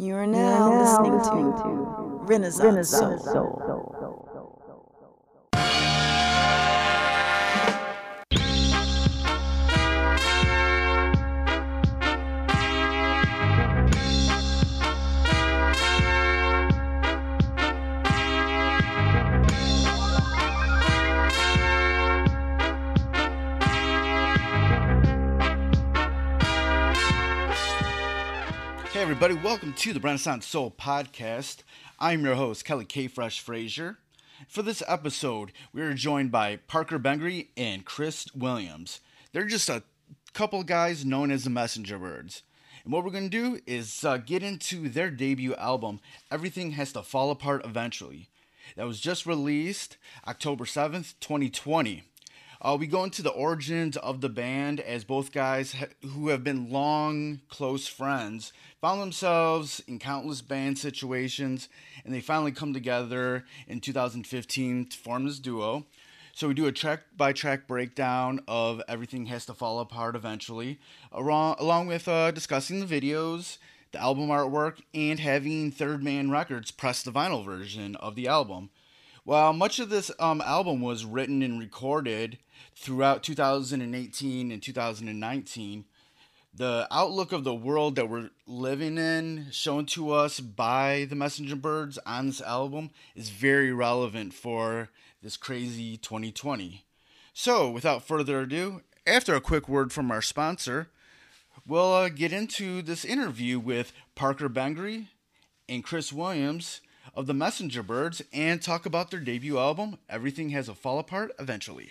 You are now, listening, to, Renaissance, Soul. Hey everybody, welcome to the Renaissance Soul Podcast. I'm your host, Kelly K. Fresh Frazier. For this episode, we are joined by Parker Bengry and Chris Williams. They're just a couple guys known as the Messenger Birds. And what we're going to do is uh, get into their debut album, Everything Has to Fall Apart Eventually. That was just released October 7th, 2020. Uh, we go into the origins of the band as both guys ha- who have been long close friends found themselves in countless band situations and they finally come together in 2015 to form this duo. So we do a track by track breakdown of Everything Has to Fall Apart eventually, along, along with uh, discussing the videos, the album artwork, and having Third Man Records press the vinyl version of the album. While much of this um, album was written and recorded throughout 2018 and 2019, the outlook of the world that we're living in, shown to us by the Messenger Birds on this album, is very relevant for this crazy 2020. So, without further ado, after a quick word from our sponsor, we'll uh, get into this interview with Parker Bengry and Chris Williams of the Messenger Birds and talk about their debut album, Everything Has a Fall Apart Eventually.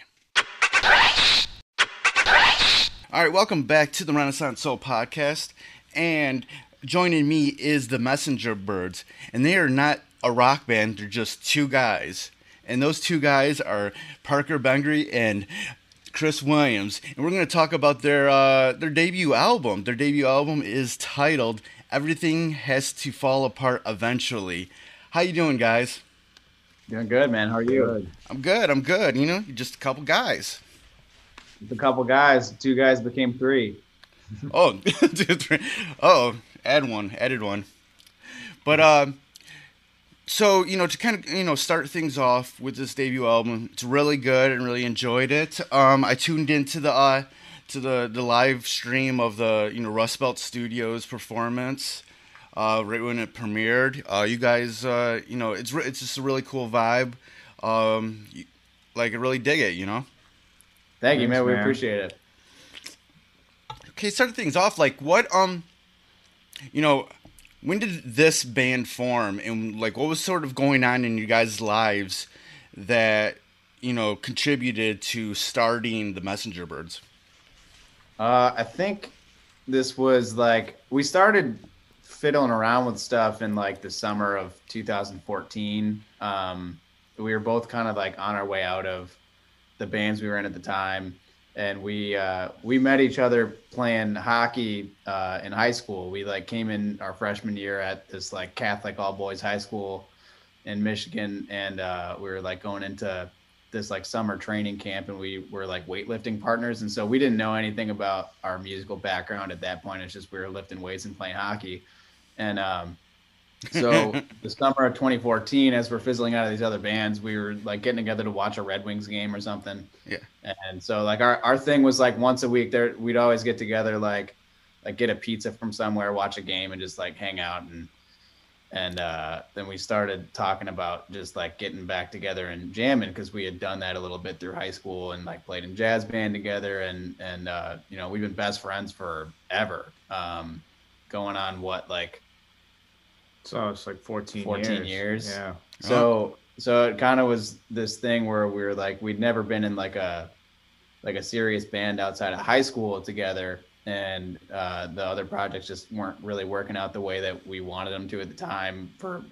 All right, welcome back to the Renaissance Soul podcast. And joining me is the Messenger Birds. And they are not a rock band, they're just two guys. And those two guys are Parker Bengry and Chris Williams. And we're going to talk about their uh, their debut album. Their debut album is titled Everything Has to Fall Apart Eventually. How you doing, guys? Doing good, man. How are you? I'm good. I'm good. You know, just a couple guys. A couple guys, two guys became three. Oh, two, three. Oh, add one, added one. But um, so you know, to kind of you know start things off with this debut album, it's really good and really enjoyed it. Um, I tuned into the uh, to the the live stream of the you know Rust Belt Studios performance. Uh, right when it premiered, uh, you guys, uh, you know, it's re- it's just a really cool vibe. Um, you, like I really dig it, you know. Thank you, Thanks, man. We man. appreciate it. Okay, start things off. Like, what, um, you know, when did this band form, and like, what was sort of going on in you guys' lives that you know contributed to starting the Messenger Birds? Uh, I think this was like we started fiddling around with stuff in like the summer of 2014. Um, we were both kind of like on our way out of the bands we were in at the time, and we uh, we met each other playing hockey uh, in high school. We like came in our freshman year at this like Catholic all boys high school in Michigan, and uh, we were like going into this like summer training camp, and we were like weightlifting partners, and so we didn't know anything about our musical background at that point. It's just we were lifting weights and playing hockey, and um, so the summer of 2014, as we're fizzling out of these other bands, we were like getting together to watch a Red Wings game or something. Yeah. And so like our, our thing was like once a week there, we'd always get together, like, like get a pizza from somewhere, watch a game and just like hang out. And, and, uh, then we started talking about just like getting back together and jamming. Cause we had done that a little bit through high school and like played in jazz band together. And, and, uh, you know, we've been best friends forever. Um, going on what, like, So it's like 14, 14 years. years. Yeah. So so it kind of was this thing where we were like we'd never been in like a like a serious band outside of high school together and uh, the other projects just weren't really working out the way that we wanted them to at the time for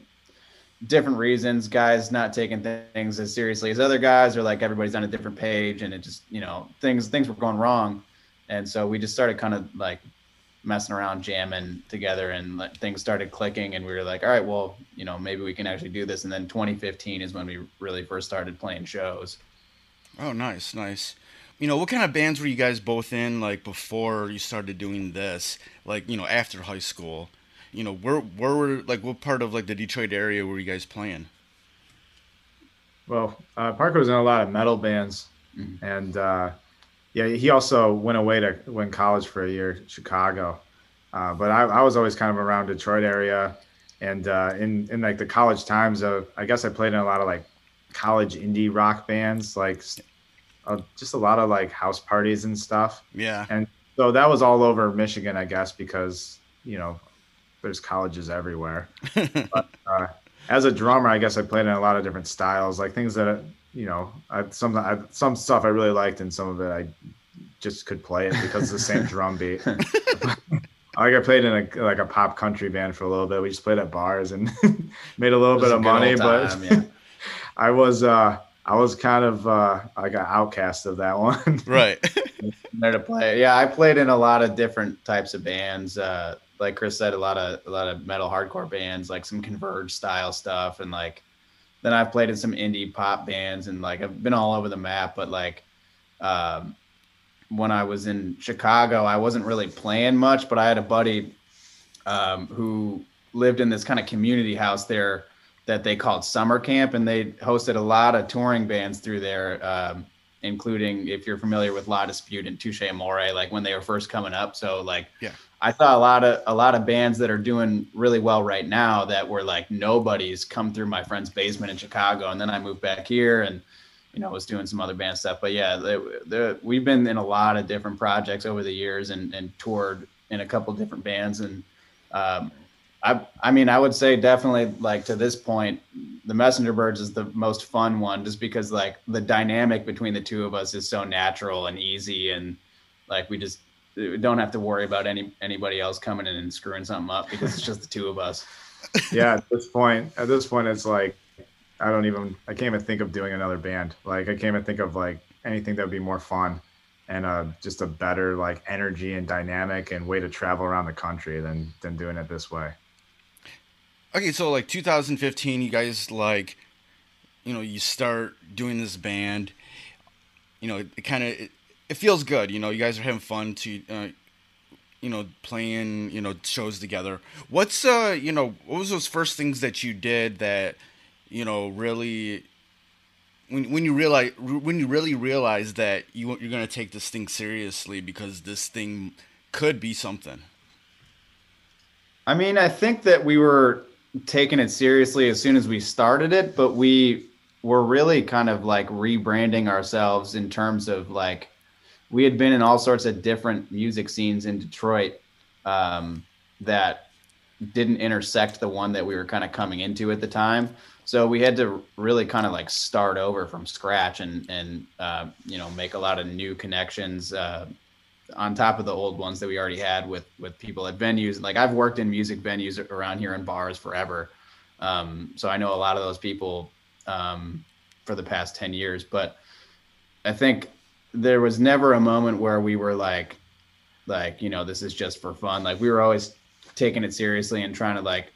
different reasons guys not taking th- things as seriously as other guys or like everybody's on a different page and it just you know things things were going wrong and so we just started kind of like messing around jamming together and like, things started clicking and we were like all right well you know maybe we can actually do this and then 2015 is when we really first started playing shows Oh, nice, nice. You know, what kind of bands were you guys both in like before you started doing this? Like, you know, after high school. you know, where where were like what part of like the Detroit area were you guys playing? Well, uh, Parker was in a lot of metal bands, Mhm. and uh, yeah, he also went away to went college for a year, Chicago. Uh, but I, I was always kind of around Detroit area, and uh, in in like the college times, of I guess I played in a lot of like college indie rock bands, like uh, just a lot of like house parties and stuff. Yeah. And so that was all over Michigan, I guess, because you know there's colleges everywhere. but, uh, as a drummer, I guess I played in a lot of different styles, like things that you know, I, some I, some stuff I really liked, and some of it I just could play it because it's the same drum beat. like I played in a like a pop country band for a little bit. We just played at bars and made a little bit a of money, old but yeah. I was uh I was kind of uh like an outcast of that one. right. there to play. Yeah, I played in a lot of different types of bands. Uh, like Chris said, a lot of a lot of metal hardcore bands, like some Converge style stuff, and like then I've played in some indie pop bands, and like I've been all over the map. But like um, when I was in Chicago, I wasn't really playing much, but I had a buddy um, who lived in this kind of community house there that they called summer camp, and they hosted a lot of touring bands through there. Um, including if you're familiar with La Dispute and Touche Amore, like when they were first coming up. So like, Yeah. I saw a lot of a lot of bands that are doing really well right now that were like nobody's come through my friend's basement in Chicago, and then I moved back here and you know was doing some other band stuff. But yeah, the, the, we've been in a lot of different projects over the years and, and toured in a couple different bands and. Um, I, I mean, I would say definitely like to this point, the Messenger Birds is the most fun one just because like the dynamic between the two of us is so natural and easy and like we just don't have to worry about any anybody else coming in and screwing something up because it's just the two of us. yeah, at this point, at this point, it's like I don't even I can't even think of doing another band. Like I can't even think of like anything that would be more fun and uh, just a better like energy and dynamic and way to travel around the country than than doing it this way. Okay, so like 2015, you guys like, you know, you start doing this band. You know, it kind of it, feels good. You know, you guys are having fun to, uh, you know, playing you know shows together. What's uh, you know, what was those first things that you did that, you know, really. When, when you realize when you really realize that you you're gonna take this thing seriously because this thing could be something. I mean, I think that we were taking it seriously as soon as we started it, but we were really kind of like rebranding ourselves in terms of like we had been in all sorts of different music scenes in Detroit um, that didn't intersect the one that we were kind of coming into at the time. So we had to really kind of like start over from scratch and and uh, you know make a lot of new connections. Uh, on top of the old ones that we already had with with people at venues. Like I've worked in music venues around here in bars forever, um, so I know a lot of those people um, for the past ten years. But I think there was never a moment where we were like, like you know, this is just for fun. Like we were always taking it seriously and trying to like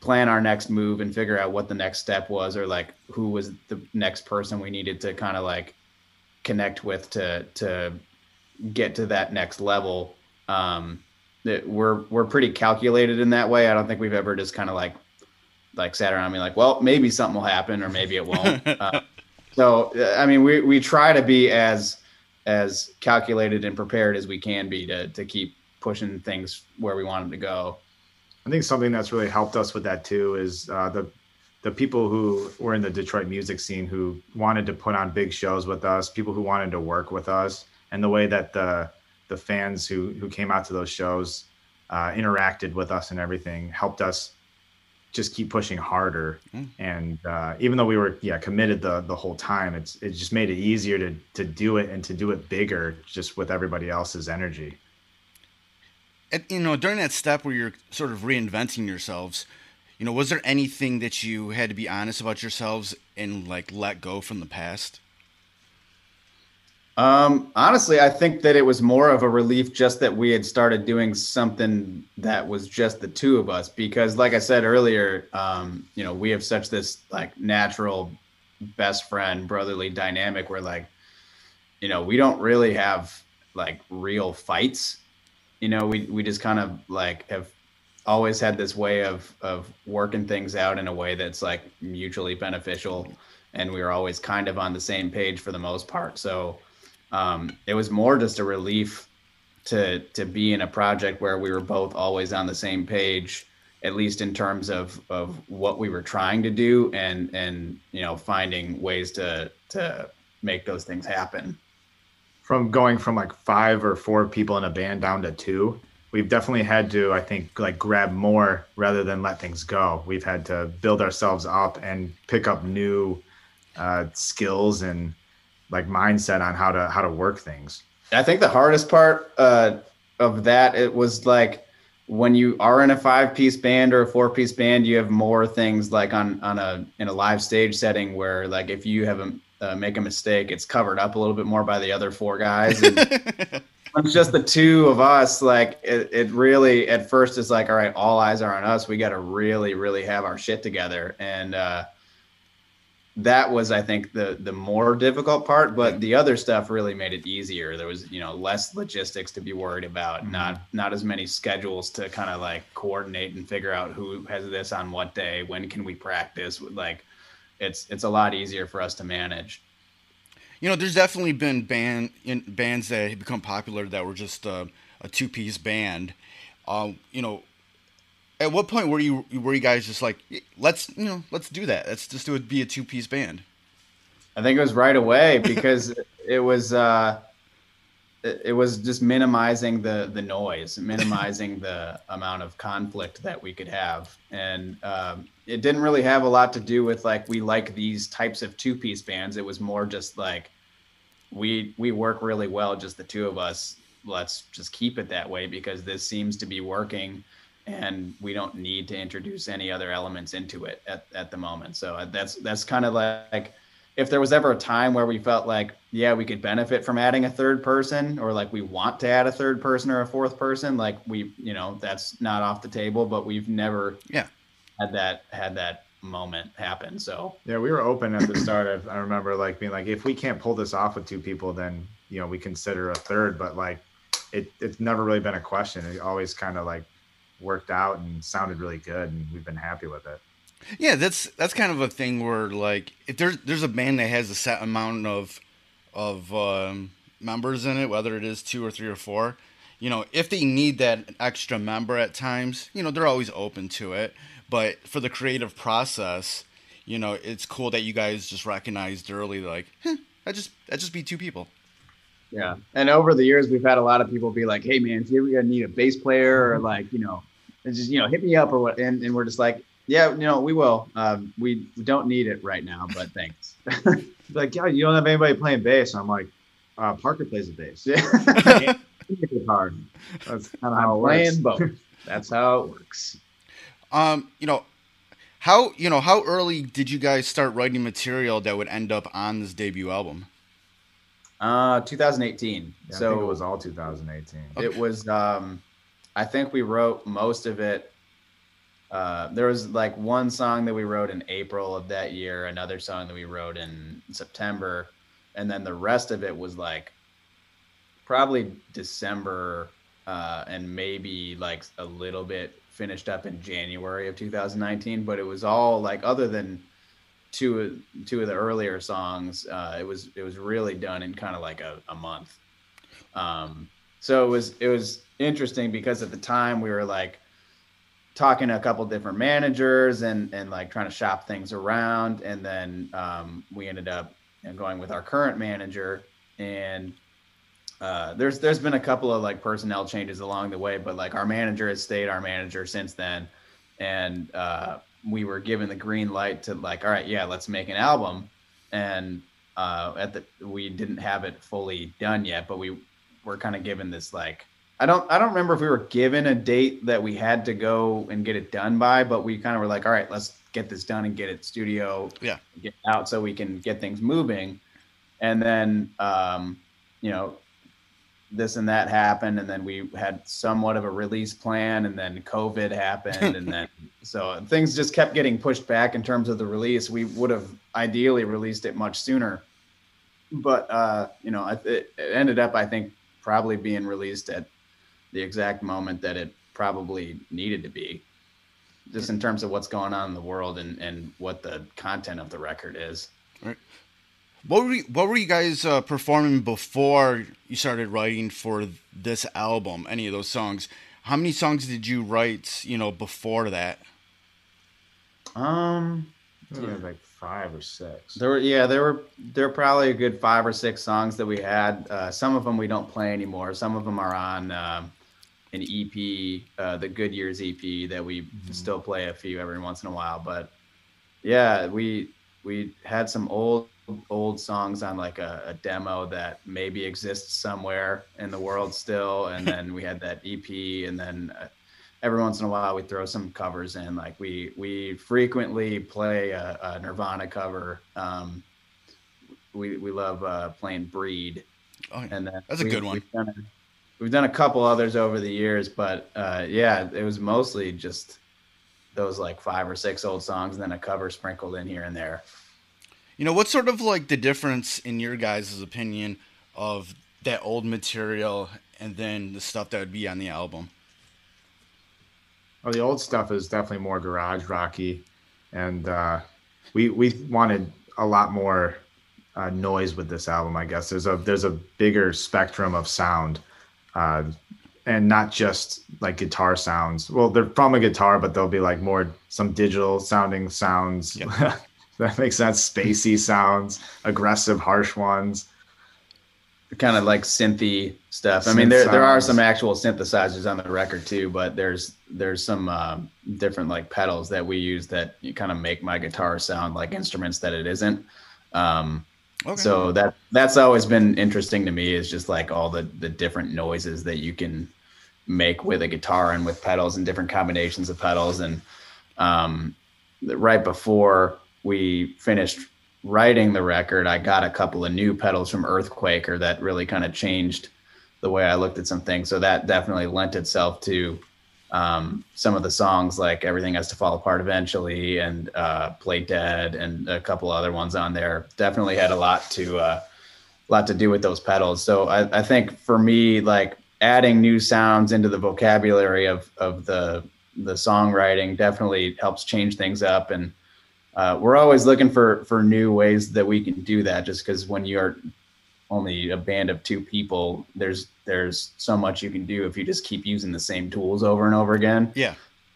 plan our next move and figure out what the next step was or like who was the next person we needed to kind of like connect with to to get to that next level. Um that we're we're pretty calculated in that way. I don't think we've ever just kind of like like sat around and be like well maybe something will happen or maybe it won't. Uh, so i mean we we try to be as as calculated and prepared as we can be to to keep pushing things where we want them to go. I think something that's really helped us with that too is uh, the the people who were in the Detroit music scene who wanted to put on big shows with us, people who wanted to work with us, and the way that the the fans who who came out to those shows uh, interacted with us and everything helped us just keep pushing harder. Mm. And uh, even though we were yeah committed the the whole time, it's it just made it easier to to do it and to do it bigger just with everybody else's energy. And, you know, during that step where you're sort of reinventing yourselves, you know, was there anything that you had to be honest about yourselves and like let go from the past? Um, honestly, I think that it was more of a relief just that we had started doing something that was just the two of us. Because, like I said earlier, um, you know, we have such this like natural best friend brotherly dynamic where, like, you know, we don't really have like real fights. You know, we we just kind of like have always had this way of of working things out in a way that's like mutually beneficial, and we were always kind of on the same page for the most part. So um, it was more just a relief to to be in a project where we were both always on the same page at least in terms of of what we were trying to do and and you know finding ways to to make those things happen. From going from like five or four people in a band down to two we've definitely had to i think like grab more rather than let things go. We've had to build ourselves up and pick up new uh, skills and like mindset on how to how to work things. I think the hardest part uh, of that it was like when you are in a five piece band or a four piece band you have more things like on on a in a live stage setting where like if you have a uh, make a mistake it's covered up a little bit more by the other four guys. And it's just the two of us like it, it really at first is like all right all eyes are on us. We got to really really have our shit together. And uh that was i think the the more difficult part but the other stuff really made it easier. There was you know less logistics to be worried about mm-hmm. not not as many schedules to kind of like coordinate and figure out who has this on what day when can we practice like it's it's a lot easier for us to manage. You know there's definitely been band in bands that have become popular that were just uh, a two-piece band. Um, you know at what point were you were you guys just like let's you know let's do that. Let's just do it be a two piece band. I think it was right away because it was uh it was just minimizing the the noise minimizing the amount of conflict that we could have. And um, it didn't really have a lot to do with like we like these types of two piece bands. It was more just like we we work really well just the two of us. Let's just keep it that way because this seems to be working and we don't need to introduce any other elements into it at, at the moment. So uh, that's that's kind of like if there was ever a time where we felt like yeah we could benefit from adding a third person or like we want to add a third person or a fourth person like we you know that's not off the table but we've never yeah. had that had that moment happen so. Yeah we were open at the start of, i remember like being like if we can't pull this off with two people then you know we consider a third but like it, it's never really been a question. It always kind of like worked out and sounded really good, and we've been happy with it. Yeah, that's that's kind of a thing where like if there's there's a band that has a set amount of of um, members in it, whether it is two or three or four, you know, if they need that extra member at times, you know, they're always open to it. But for the creative process, you know, it's cool that you guys just recognized early, like, eh, I just I just be two people. Yeah, and over the years, we've had a lot of people be like, "Hey, man, if you ever need a bass player or like, you know, and just you know hit me up or what and, and we're just like yeah you know we will. Um, we don't need it right now but thanks. Like yeah you don't have anybody playing bass. I'm like uh, parker plays the bass. Yeah hard. That's kind of how it works. both. That's how it works. Um you know how you know how early did you guys start writing material that would end up on this debut album? Uh 2018 yeah, so it was all 2018 okay. it was um I think we wrote most of it. Uh, there was like one song that we wrote in April of that year, another song that we wrote in September, and then the rest of it was like probably December uh, and maybe like a little bit finished up in January of 2019. But it was all like other than two two of the earlier songs, uh, it was it was really done in kind of like a, a month. Um, so it was it was interesting because at the time we were like talking to a couple different managers and and like trying to shop things around. And then um, we ended up going with our current manager. And uh, there's there's been a couple of like personnel changes along the way but like our manager has stayed our manager since then. And uh, we were given the green light to like all right yeah let's make an album. And uh, at the we didn't have it fully done yet but we were kind of given this like I don't I don't remember if we were given a date that we had to go and get it done by, but we kind of were like, all right, let's get this done and get it studio yeah. get out so we can get things moving. And then um, you know, this and that happened and then we had somewhat of a release plan and then covid happened and then so things just kept getting pushed back in terms of the release. We would have ideally released it much sooner. But uh you know it, it ended up i think probably being released at the exact moment that it probably needed to be, just in terms of what's going on in the world and and what the content of the record is. Right. What were you, what were you guys uh, performing before you started writing for this album? Any of those songs? How many songs did you write? You know, before that. Um, yeah. like five or six. There were yeah, there were there were probably a good five or six songs that we had. Uh, some of them we don't play anymore. Some of them are on um, an EP, uh, the Good Years EP that we mm-hmm. still play a few every once in a while. But yeah, we we had some old old songs on like a, a, demo that maybe exists somewhere in the world still and then we had that ep and then uh, every once in a while we throw some covers in like we we frequently play a, a nirvana cover um, we we love uh, playing breed oh, and then that's a we, good one we've done a, we've done a couple others over the years but uh, yeah it was mostly just those like five or six old songs and then a cover sprinkled in here and there you know what's sort of like the difference in your guys' opinion of that old material and then the stuff that would be on the album well, the old stuff is definitely more garage rocky, and uh, we we wanted a lot more uh, noise with this album. I guess there's a there's a bigger spectrum of sound, uh, and not just like guitar sounds. Well, they're from a guitar, but they'll be like more some digital sounding sounds. That makes sense. Spacey sounds, aggressive, harsh ones kind of like synthy stuff. I mean, there there are some actual synthesizers on the record too, but there's there's some um, different like pedals that we use that kind of make my guitar sound like instruments that it isn't. Um, okay. So that that's always been interesting to me is just like all the the different noises that you can make with a guitar and with pedals and different combinations of pedals and um, right before we finished writing the record, I got a couple of new pedals from Earthquaker that really kind of changed the way I looked at some things. So that definitely lent itself to um, some of the songs like Everything Has to Fall Apart Eventually and uh, Play Dead and a couple other ones on there. Definitely had a lot to uh, lot to do with those pedals. So I, I think for me, like adding new sounds into the vocabulary of of the the songwriting definitely helps change things up and uh, we're always looking for for new ways that we can do that. Just because when you're only a band of two people, there's there's so much you can do if you just keep using the same tools over and over again. Yeah,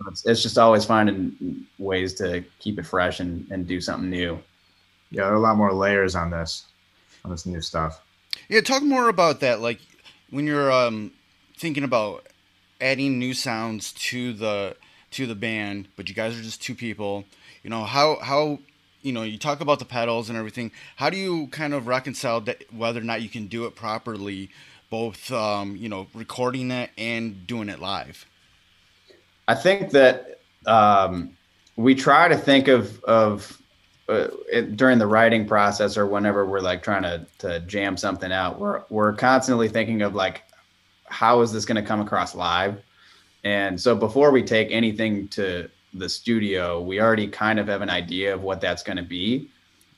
it's, it's just always finding ways to keep it fresh and and do something new. Yeah, there are a lot more layers on this on this new stuff. Yeah, talk more about that. Like when you're um, thinking about adding new sounds to the to the band, but you guys are just two people you know how how you know you talk about the pedals and everything. How do you kind of reconcile that whether or not you can do it properly both um, you know recording it and doing it live? I think that um, we try to think of of uh, it, during the writing process or whenever we're like trying to to jam something out we're we're constantly thinking of like how is this going to come across live? And so before we take anything to the studio, we already kind of have an idea of what that's going to be.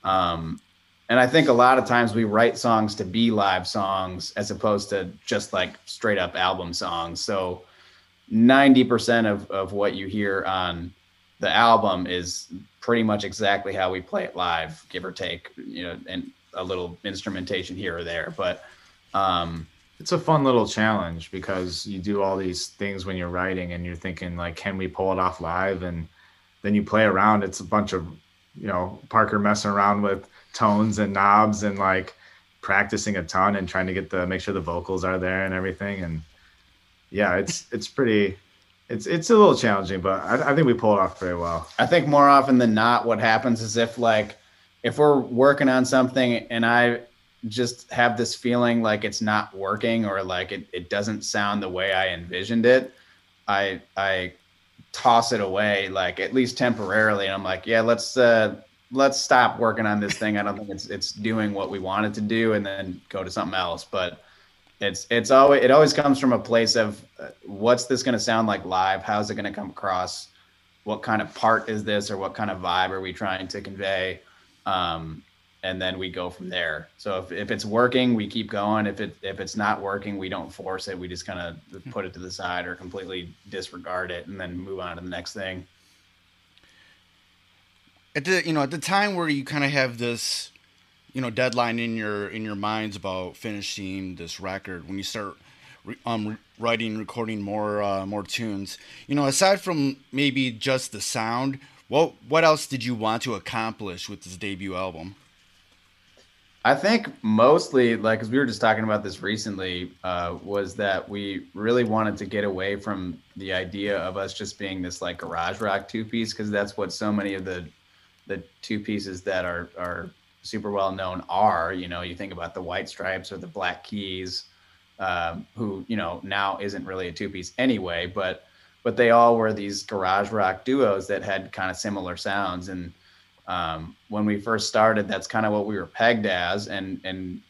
Um, and I think a lot of times we write songs to be live songs as opposed to just like straight up album songs. So 90% of, of what you hear on the album is pretty much exactly how we play it live, give or take, you know, and a little instrumentation here or there. But um, it's a fun little challenge because you do all these things when you're writing and you're thinking like can we pull it off live? And then you play around. It's a bunch of you know parker messing around with tones and knobs and like practicing a ton and trying to get the make sure the vocals are there and everything. And yeah it's it's pretty it's it's a little challenging but I, I think we pull it off very well. I think more often than not what happens is if like if we're working on something and i just have this feeling like it's not working or like it, it doesn't sound the way I envisioned it, I I toss it away like at least temporarily and I'm like, yeah, let's uh let's stop working on this thing. I don't think it's it's doing what we want it to do and then go to something else. But it's it's always it always comes from a place of uh, what's this going to sound like live? How's it going to come across? What kind of part is this or what kind of vibe are we trying to convey? Um, and then we go from there. So if, if it's working, we keep going. If it if it's not working, we don't force it. We just kind of put it to the side or completely disregard it, and then move on to the next thing. At the you know at the time where you kind of have this, you know, deadline in your in your minds about finishing this record, when you start um, writing, recording more uh, more tunes. You know, aside from maybe just the sound, what what else did you want to accomplish with this debut album? I think mostly, like, because we were just talking about this recently, uh, was that we really wanted to get away from the idea of us just being this like garage rock two piece, because that's what so many of the the two pieces that are are super well known are. You know, you think about the White Stripes or the Black Keys, um, who you know now isn't really a two piece anyway, but but they all were these garage rock duos that had kind of similar sounds and um, when we first started, that's kind of what we were pegged as, and and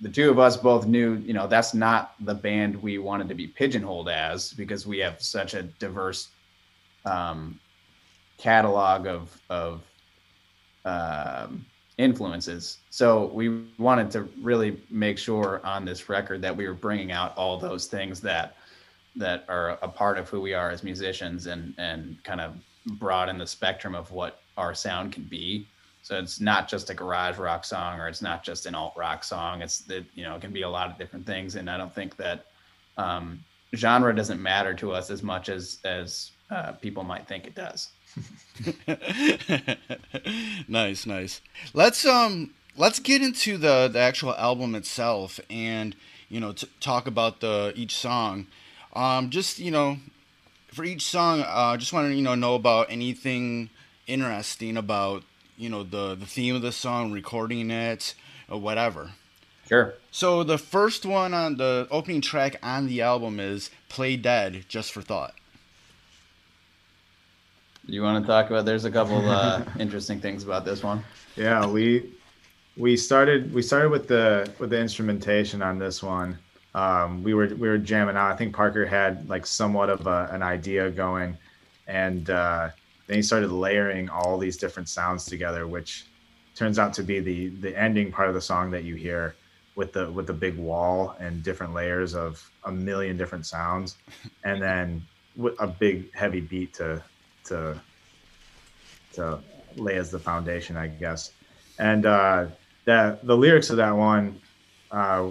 the two of us both knew, you know, that's not the band we wanted to be pigeonholed as because we have such a diverse um, catalog of of um, influences. So we wanted to really make sure on this record that we were bringing out all those things that that are a part of who we are as musicians and and kind of broaden the spectrum of what our sound can be. So it's not just a garage rock song or it's not just an alt rock song. It's that you know it can be a lot of different things, and I don't think that um, genre doesn't matter to us as much as as uh, people might think it does. nice, nice. Let's um let's get into the the actual album itself and you know t- talk about the each song. Um, just you know, for each song, uh, just want to you know know about anything interesting about you know the the theme of the song, recording it, or whatever. Sure. So the first one on the opening track on the album is "Play Dead" just for thought. You want to talk about? There's a couple uh, interesting things about this one. Yeah, we we started we started with the with the instrumentation on this one. Um, we were we were jamming out. I think Parker had like somewhat of a, an idea going, and uh, then he started layering all these different sounds together, which turns out to be the the ending part of the song that you hear with the with the big wall and different layers of a million different sounds, and then with a big heavy beat to to to lay as the foundation, I guess. And uh, that the lyrics of that one uh,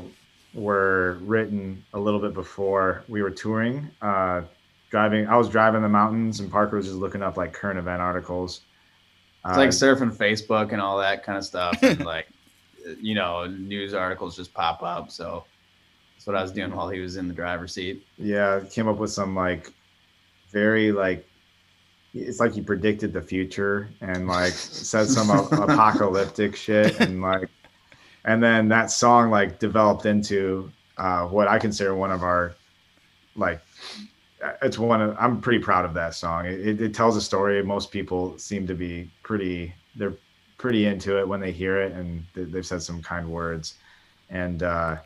were written a little bit before we were touring. Uh, driving. I was driving the mountains, and Parker was just looking up like current event articles. It's uh, like surfing Facebook and all that kind of stuff, and like you know, news articles just pop up. So that's what I was doing while he was in the driver's seat. Yeah, came up with some like very like it's like he predicted the future and like said some apocalyptic shit and like and then that song like developed into uh, what I consider one of our like it's one of, I'm pretty proud of that song. It, it, tells a story. Most people seem to be pretty they're pretty into it when they hear it, and they've said some kind words. And uh,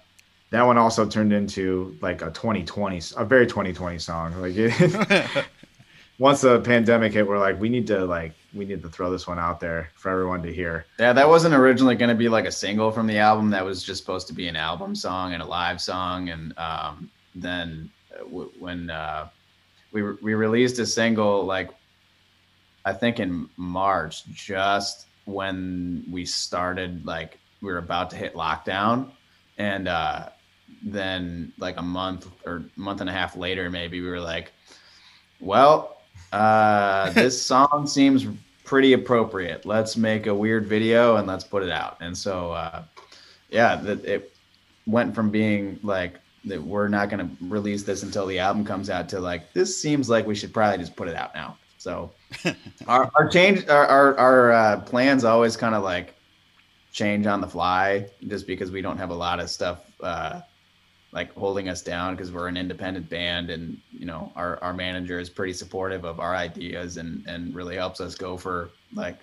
that one also turned into like a 2020, a very 2020 song. Like it, once the pandemic hit, we're like, we need to like we need to throw this one out there for everyone to hear. Yeah, that wasn't originally going to be like a single from the album. That was just supposed to be an album song and a live song, and um, then when uh, we we released a single like I think in March, just when we started like we were about to hit lockdown, and uh, then like a month or month and a half later, maybe we were like, well, uh, this song seems pretty appropriate. Let's make a weird video and let's put it out. And so, uh, yeah, that it went from being like that we're not going to release this until the album comes out to like this seems like we should probably just put it out now. So our, our change our our, our uh, plans always kind of like change on the fly just because we don't have a lot of stuff uh, like holding us down because we're an independent band and you know our, our manager is pretty supportive of our ideas and and really helps us go for like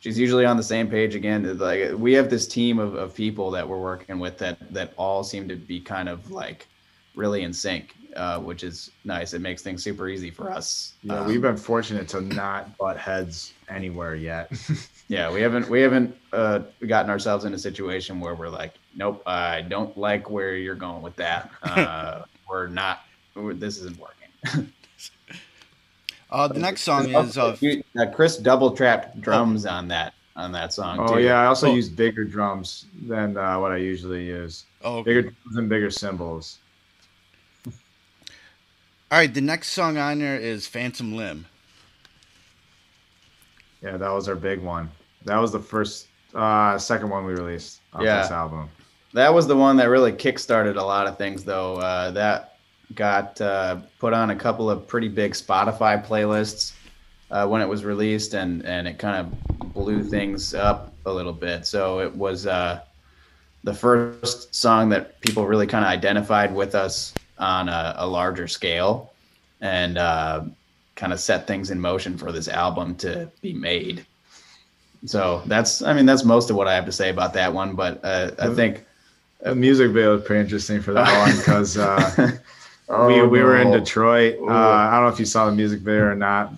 she's usually on the same page again. Like we have this team of, of people that we're working with that that all seem to be kind of like really in sync. uh, which is nice. It makes things super easy for us. Yeah, Um, we've been fortunate to not butt heads anywhere yet. yeah, we haven't we haven't uh, gotten ourselves in a situation where we're like, nope, I don't like where you're going with that. Uh, we're not. We're, this isn't working. Uh, the next song is of You- uh, Chris double tracked drums on that on that song. oh too. yeah, I also Oh. use bigger drums than uh, what I usually use. oh, Bigger drums and bigger cymbals. all right. The next song on there is Phantom Limb. Yeah, that was our big one. That was the first, uh, second one we released on Yeah. this album. That was the one that really kickstarted a lot of things, though. Uh, that got uh, put on a couple of pretty big Spotify playlists uh, when it was released, and and it kind of blew things up a little bit. So it was uh, the first song that people really kind of identified with us on a, a larger scale, and uh, kind of set things in motion for this album to be made. So that's, I mean, that's most of what I have to say about that one. But uh, I think The music video is pretty interesting for that one because uh, Oh, we, we were in. Detroit. Uh, I don't know if you saw the music video or not.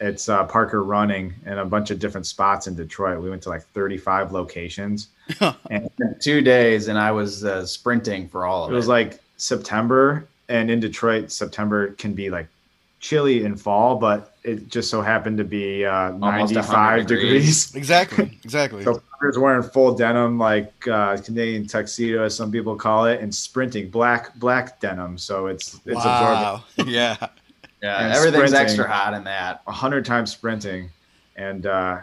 It's uh, Parker running in a bunch of different spots in Detroit. We went to like 35 locations. and two days, and I was uh, sprinting for all of it it. was like September, and in Detroit, September can be like chilly in fall, but it just so happened to be uh, 95 degrees. degrees. Exactly. Exactly. So Parker's wearing full denim, like uh, Canadian tuxedo, as some people call it, and sprinting black black denim. So it's it's absorbing wow. yeah. yeah, and everything's sprinting. extra hot in that. a hundred times sprinting, and uh,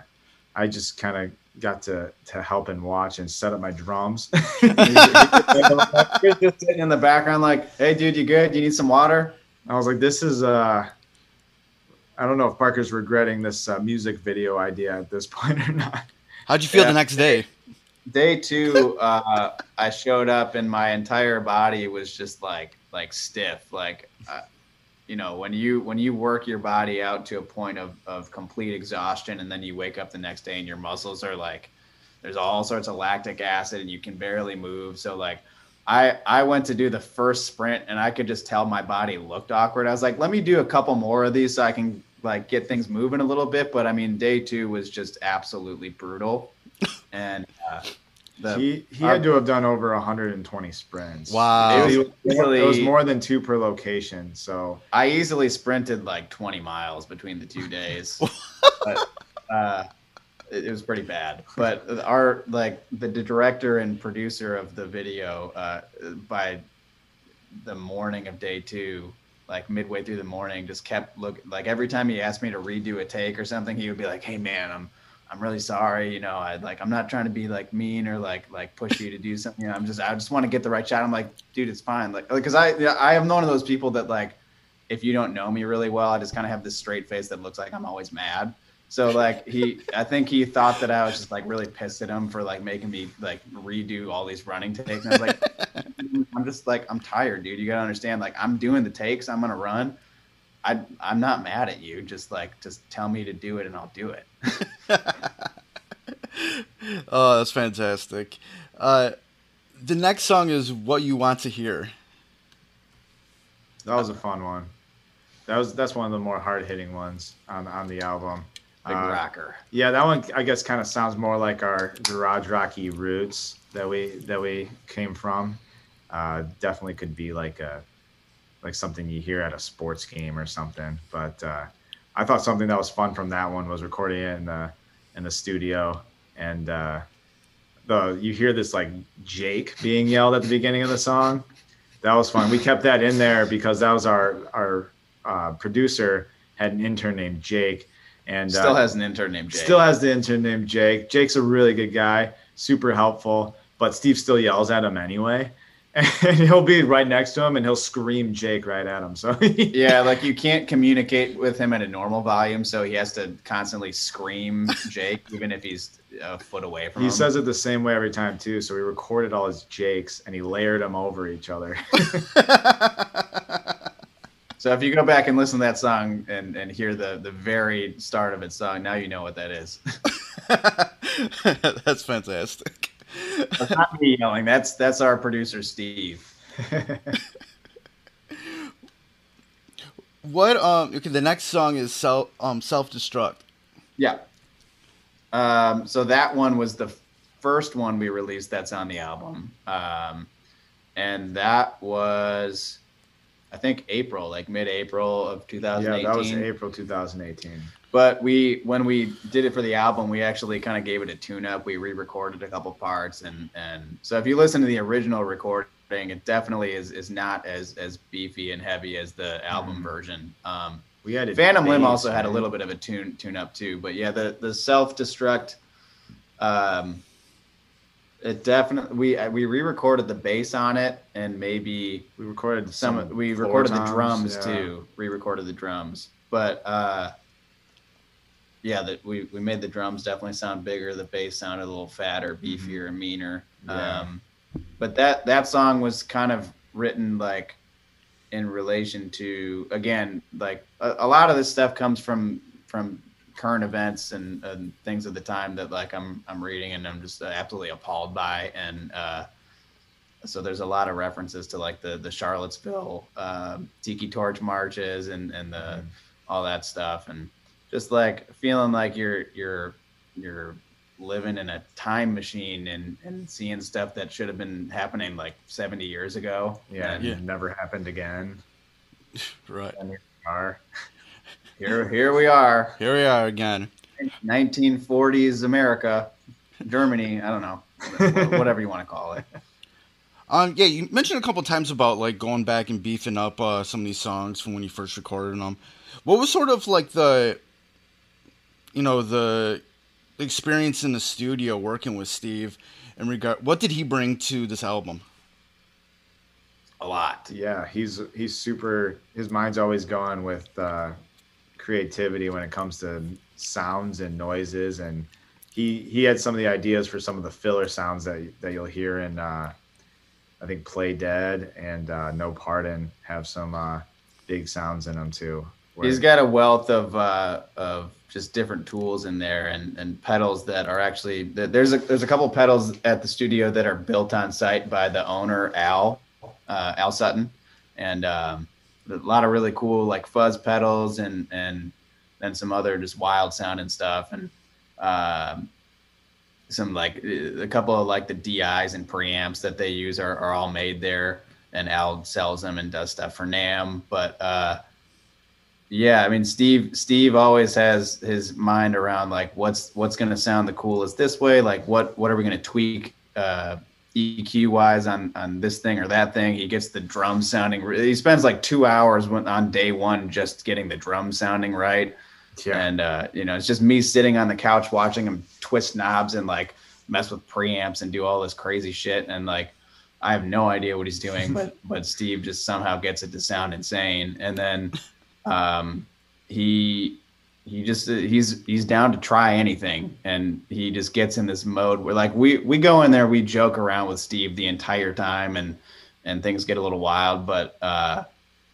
I just kind of got to to help and watch and set up my drums. Just sitting in the background, like, "Hey, dude, you good? You need some water?" I was like, this is uh, I don't know if Parker's regretting this uh, music video idea at this point or not. How'd you feel Yeah. the next day? Day two, uh, I showed up, and my entire body was just like like stiff, like. Uh, you know when you when you work your body out to a point of, of complete exhaustion and then you wake up the next day and your muscles are like there's all sorts of lactic acid and you can barely move so like i i went to do the first sprint and i could just tell my body looked awkward i was like let me do a couple more of these so i can like get things moving a little bit but i mean day two was just absolutely brutal and uh, the, he he our- had to have done over 120 sprints. Wow. It was, Easily- it was more than two per location. So I easily sprinted like 20 miles between the two days. but, uh, it, it was pretty bad. But our like the director and producer of the video, uh, by the morning of day two, like midway through the morning, just kept look like every time he asked me to redo a take or something, he would be like, "Hey man, I'm." I'm really sorry, you know. I like I'm not trying to be like mean or like like push you to do something. You know, I'm just I just want to get the right shot. I'm like, dude, it's fine. Like because I I am one of those people that like if you don't know me really well, I just kind of have this straight face that looks like I'm always mad. So like he, I think he thought that I was just like really pissed at him for like making me like redo all these running takes. And I was like, I'm just like I'm tired, dude. You gotta understand. Like I'm doing the takes. I'm gonna run. I I'm not mad at you. Just like just tell me to do it and I'll do it. Oh, that's fantastic. Uh, the next song is "What You Want to Hear." that was a fun one. That was that's one of the more hard hitting ones on on the album. Big Uh, rocker. Yeah, that one I guess kind of sounds more like our garage rocky roots that we that we came from. Uh, definitely could be like a like something you hear at a sports game or something. But uh, I thought something that was fun from that one was recording it in the in the studio and uh, the you hear this like Jake being yelled at the beginning of the song. That was fun. We kept that in there because that was our our uh, producer had an intern named Jake and Still uh, has an intern named Jake. Still has the intern named Jake. Jake's a really good guy, super helpful, but Steve still yells at him anyway. And he'll be right next to him and he'll scream Jake right at him. So yeah, like you can't communicate with him at a normal volume, so he has to constantly scream Jake, even if he's a foot away from him. he him. says it the same way every time too. So we recorded all his Jakes and he layered them over each other. So if you go back and listen to that song and, and hear the, the very start of its song, now you know what that is. that's fantastic. That's not me yelling. That's that's our producer Steve. what um okay the next song is self um self destruct. Yeah. Um, so that one was the first one we released that's on the album. Um, and that was, I think, April, like mid April of 2018. Yeah, that was April 2018. But we, when we did it for the album, we actually kind of gave it a tune up. We re recorded a couple parts. And, and so if you listen to the original recording, it definitely is, is not as, as beefy and heavy as the album Mhm. version. Um, We had Phantom Limb also had a little bit of a tune tune up too, but yeah, the the self destruct, um, it definitely we uh, we re-recorded the bass on it and maybe We recorded some some. we recorded the drums yeah. too, re-recorded the drums, but uh, yeah, that we we made the drums definitely sound bigger, the bass sounded a little fatter, beefier, and meaner. Mm-hmm. Yeah. Um, but that that song was kind of written like in relation to again like a, a lot of this stuff comes from from current events and, and things of the time that like I'm I'm reading and I'm just absolutely appalled by and uh, so there's a lot of references to like the the Charlottesville um, Tiki Torch marches and and the all that stuff and just like feeling like you're you're you're living in a time machine and and seeing stuff that should have been happening like 70 years ago Yeah, And Yeah. never happened again. Right. And here we are. here we are Here we are again. 1940s America, Germany. I don't know, whatever- you want to call it. Um, yeah, you mentioned a couple times about like going back and beefing up uh, some of these songs from when you first recorded them. What was sort of like the, you know, the experience in the studio working with Steve in regard? What did he bring to this album? A lot. Yeah, he's he's super. His mind's always going with uh, creativity when it comes to sounds and noises, and he he had some of the ideas for some of the filler sounds that that you'll hear in uh, I think Play Dead and uh, No Pardon have some uh, big sounds in them too. where- He's got a wealth of uh, of just different tools in there and, and pedals that are actually there's a there's a couple pedals at the studio that are built on site by the owner Al uh, Al Sutton and um, a lot of really cool like fuzz pedals and and then some other just wild sounding stuff. And um, some like a couple of like the DIs and preamps that they use are, are all made there. And Al sells them and does stuff for NAMM. But uh, yeah, I mean Steve Steve always has his mind around like what's what's to sound the coolest this way, like what what are we to tweak uh EQ wise on on this thing or that thing. He gets the drum sounding he spends like 2 hours when, on day 1 just getting the drum sounding right. yeah, And uh you know, it's just me sitting on the couch watching him twist knobs and like mess with preamps and do all this crazy shit and like I have no idea what he's doing, but but Steve just somehow gets it to sound insane. And then um, he he just he's he's down to try anything, and he just gets in this mode where like we we go in there, we joke around with Steve the entire time, and and things get a little wild, but uh,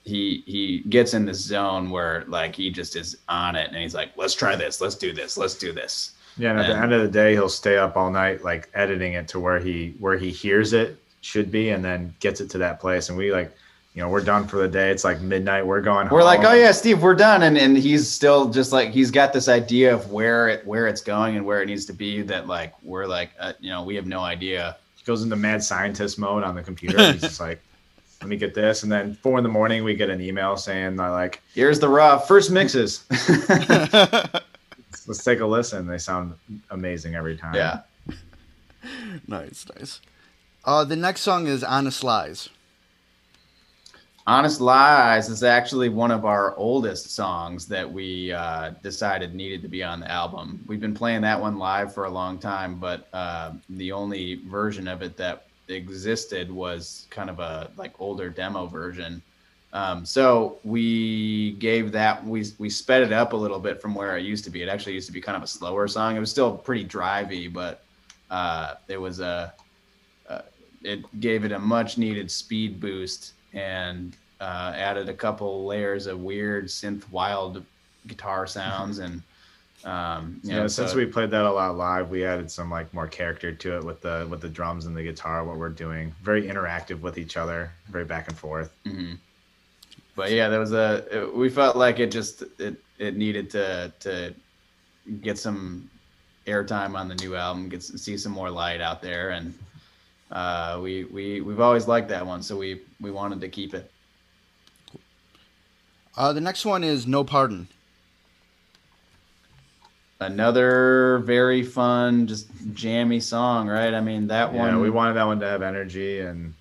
he he gets in this zone where like he just is on it, and he's like, let's try this, let's do this, let's do this. yeah. And at the end of the day, he'll stay up all night, like editing it to where he where he hears it should be, and then gets it to that place. And we like, you know, we're done for the day. It's like midnight. We're going. We're like, oh yeah, Steve, we're done, and and he's still just like he's got this idea of where it where it's going and where it needs to be. That like we're like, uh, you know, we have no idea. He goes into mad scientist mode on the computer. He's just like, let me get this. And then four in the morning, we get an email saying, uh, like, Here's the rough. first mixes. Let's take a listen. They sound amazing every time. yeah, nice, nice. Uh, the next song is Honest Lies. Honest Lies is actually one of our oldest songs that we uh, decided needed to be on the album. We've been playing that one live for a long time, but uh, the only version of it that existed was kind of a like older demo version. Um, so we gave that we we sped it up a little bit from where it used to be. It actually used to be kind of a slower song. It was still pretty drivey, but uh, it was a uh, it gave it a much needed speed boost and uh, added a couple layers of weird synth wild guitar sounds and um, you Yeah, know, since so- we played that a lot live, we added some like more character to it with the with the drums and the guitar. What we're doing, very interactive with each other, very back and forth. Mhm. but yeah, there was a. It, we felt like it just it it needed to to get some airtime on the new album, get see some more light out there, and uh, we we we've always liked that one, so we we wanted to keep it. Uh, the next one is No Pardon. Another very fun, just jammy song, right? I mean, that Yeah, one. we wanted that one to have energy and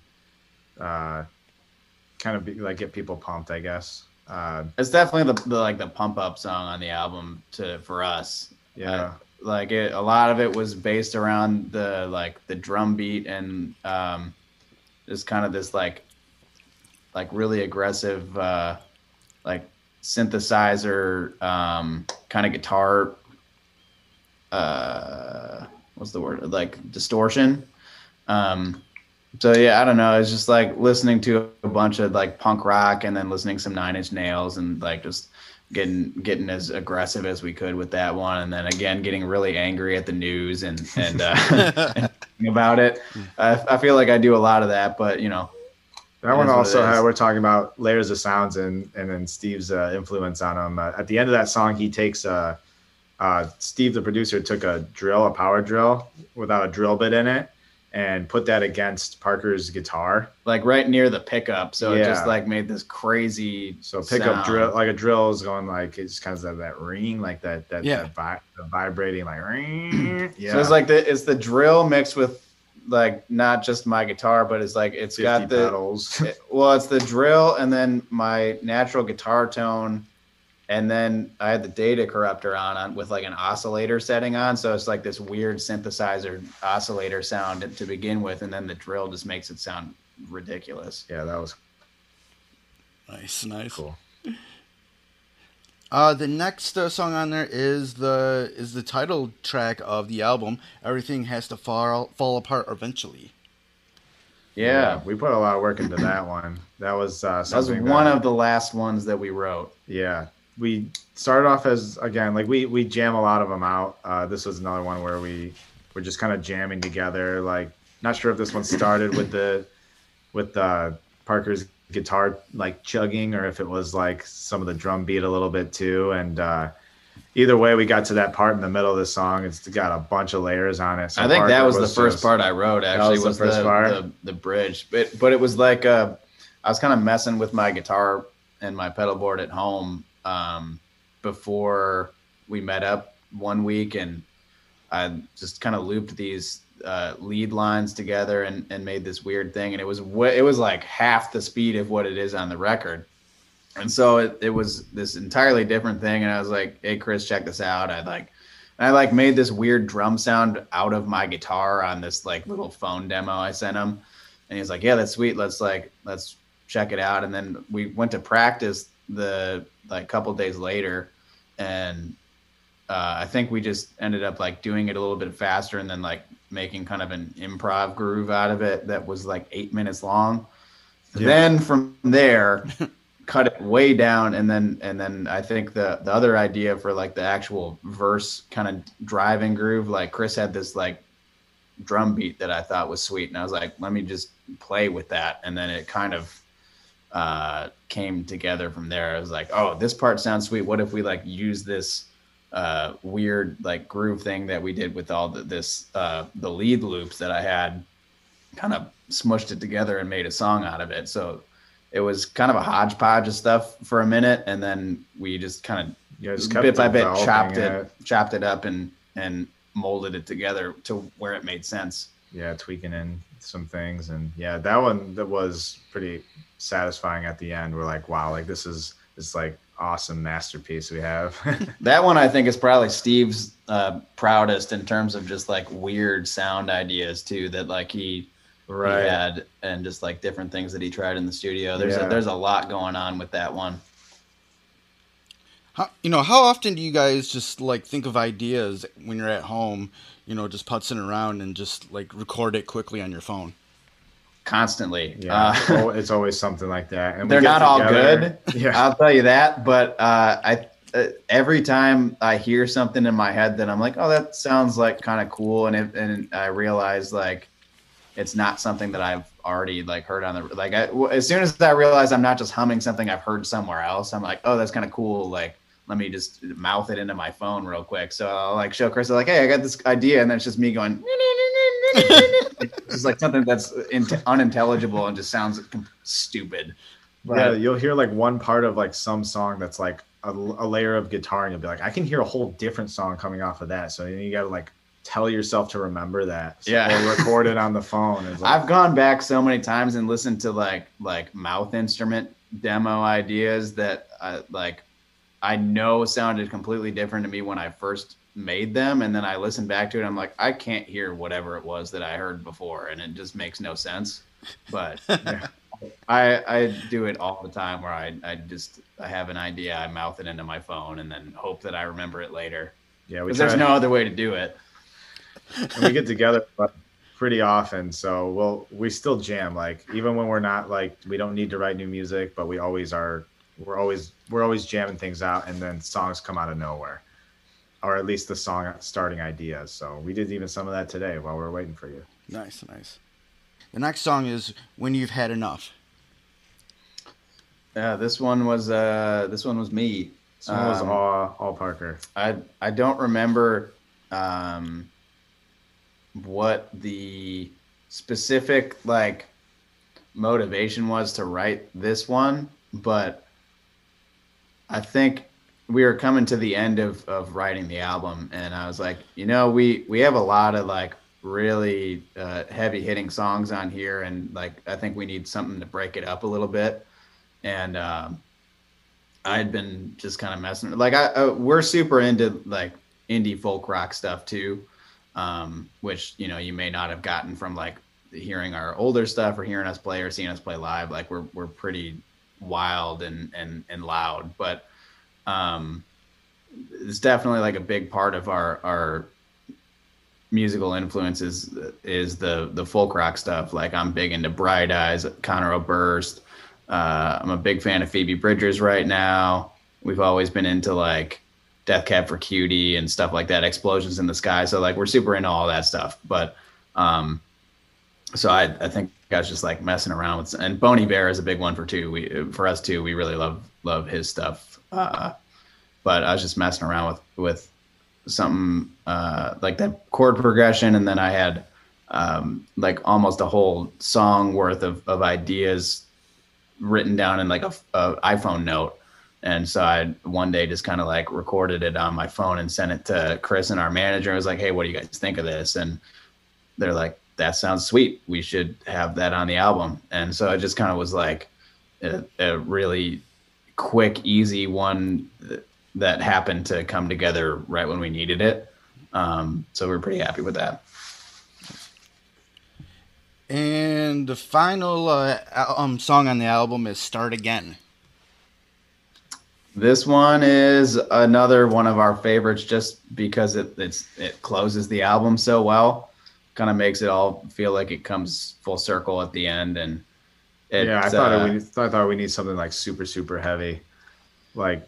uh, kind of be, like get people pumped, I guess. Uh, It's definitely the, the like the pump up song on the album to for us. yeah, like it a lot of it was based around the like the drum beat and um just kind of this like like really aggressive uh like synthesizer um kind of guitar uh what's the word? Like distortion. Um so yeah i don't know. It's just like listening to a bunch of like punk rock and then listening to some nine inch nails and like just getting getting as aggressive as we could with that one. And then again getting really angry at the news and and, uh, and about it. I, I feel like i do a lot of that but you know that It one also it had. We're talking about layers of sounds and and then Steve's uh, influence on them. Uh, at the end of that song, he takes a. Uh, Steve, the producer, took a drill, a power drill, without a drill bit in it, and put that against Parker's guitar. like right near the pickup so it just like made this crazy So pickup sound. drill, like a drill, is going like it's kind of that, that ring, like that that, Yeah. that vi- the vibrating, like ring. Yeah, so it's like the it's the drill mixed with like not just my guitar but it's like it's got the pedals. it- well, it's the drill and then my natural guitar tone, and then I had the data corrupter on, on with like an oscillator setting on, so it's like this weird synthesizer oscillator sound to begin with, and then the drill just makes it sound ridiculous. yeah, that was Nice, nice. cool. Uh, the next uh, song on there is the is the title track of the album. Everything has to fall fall apart eventually. Yeah, we put a lot of work into that one. That was uh, that was something one that- of the last ones that we wrote. Yeah, we started off as again like we we jam a lot of them out. Uh, this was another one where we were just kind of jamming together. Like, not sure if this one started with the with uh, Parker's guitar like chugging, or if it was like some of the drum beat a little bit too. And uh, either way, we got to that part in the middle of the song. It's got a bunch of layers on it. So I think that Parker was, the first just- part I wrote. Actually, was the first the, part? the the bridge, but but it was like uh, I was kind of messing with my guitar and my pedal board at home um, before we met up one week, and I just kind of looped these uh, lead lines together and, and made this weird thing, and it was wa- it was like half the speed of what it is on the record. And so it, it was this entirely different thing. And I was like, hey, Chris, check this out. I like, I like made this weird drum sound out of my guitar on this like little phone demo I sent him. And he's like, yeah, that's sweet. Let's like, let's check it out. And then we went to practice the like couple days later. And uh, I think we just ended up like doing it a little bit faster and then like making kind of an improv groove out of it that was like eight minutes long. Yeah. Then from there, cut it way down and then and then I think the the other idea for like the actual verse kind of driving groove like Chris had this like drum beat that I thought was sweet and I was like let me just play with that and then it kind of uh came together from there I was like oh this part sounds sweet what if we like use this uh weird like groove thing that we did with all the, this uh the lead loops that I had kind of smushed it together and made a song out of it. So it was kind of a hodgepodge of stuff for a minute and then we just kind of Yeah, just bit by bit chopped it, chopped it up and and molded it together to where it made sense. Yeah tweaking in some things and yeah that one that was pretty satisfying at the end. We're like wow like this is it's like awesome masterpiece we have that one i think is probably steve's uh, proudest in terms of just like weird sound ideas too that like he right he had and just like different things that he tried in the studio there's Yeah. a, there's a lot going on with that one How, you know, how often do you guys just like think of ideas when you're at home? You know, just putzing around and just like record it quickly on your phone. Constantly yeah Uh, it's always something like that and they're not all good. yeah I'll tell you that. But uh, I uh, every time I hear something in my head that I'm like, oh, that sounds like kind of cool, and it, and I realize like it's not something that I've already like heard on the like. I, as soon as I realize I'm not just humming something I've heard somewhere else, I'm like, oh, that's kind of cool. Like, let me just mouth it into my phone real quick. So I'll like show Chris like, hey, I got this idea, and then it's just me going. It's like something that's in- unintelligible and just sounds stupid. Yeah, you'll hear like one part of like some song that's like a, a layer of guitar, and you'll be like, I can hear a whole different song coming off of that. So you got to like tell yourself to remember that. So, Yeah. Or record it on the phone. Like, I've gone back so many times and listened to like like mouth instrument demo ideas that I, like I know sounded completely different to me when I first made them, and then I listen back to it. I'm like, I can't hear whatever it was that I heard before, and it just makes no sense. But I I do it all the time where I I just I have an idea, I mouth it into my phone, and then hope that I remember it later. yeah, we Because there's no other way to do it. and we get together pretty often. So we'll we still jam. Like even when we're not like we don't need to write new music, but we always are. We're always we're always jamming things out, and then songs come out of nowhere, or at least the song starting ideas. So we did even some of that today while we were waiting for you. Nice, nice. The next song is "When You've Had Enough." Yeah, this one was uh this one was me. So it was Um, all all Parker. I I don't remember um, what the specific like motivation was to write this one, but I think we were coming to the end of of writing the album, and I was like, you know, we we have a lot of like really uh, heavy hitting songs on here, and like I think we need something to break it up a little bit, and. Um, I had been just kind of messing like I uh, we're super into like indie folk rock stuff too, um, which you know you may not have gotten from like hearing our older stuff or hearing us play or seeing us play live. Like we're we're pretty wild and and and loud, but um, it's definitely like a big part of our our musical influences is the the folk rock stuff. Like I'm big into Bright Eyes, Conor Oberst. Uh, I'm a big fan of Phoebe Bridgers right now. We've always been into like Death Cab for Cutie and stuff like that, Explosions in the Sky. So like we're super into all that stuff. But um, so I I think I was just like messing around with and Bon Iver is a big one for two. We for us too. We really love love his stuff. Uh, but I was just messing around with with something uh, like that chord progression, and then I had um, like almost a whole song worth of, of ideas written down in like a, a iPhone note. And so I one day just kind of like recorded it on my phone and sent it to Chris and our manager. I was like, "Hey, what do you guys think of this?" And they're like, "That sounds sweet. We should have that on the album." And so it just kind of was like a, a really quick, easy one that happened to come together right when we needed it. Um, so we're pretty happy with that. And the final uh, um, song on the album is "Start Again." This one is another one of our favorites, just because it it's it closes the album so well. Kind of makes it all feel like it comes full circle at the end, and yeah, I thought uh, we I thought we need something like super super heavy, like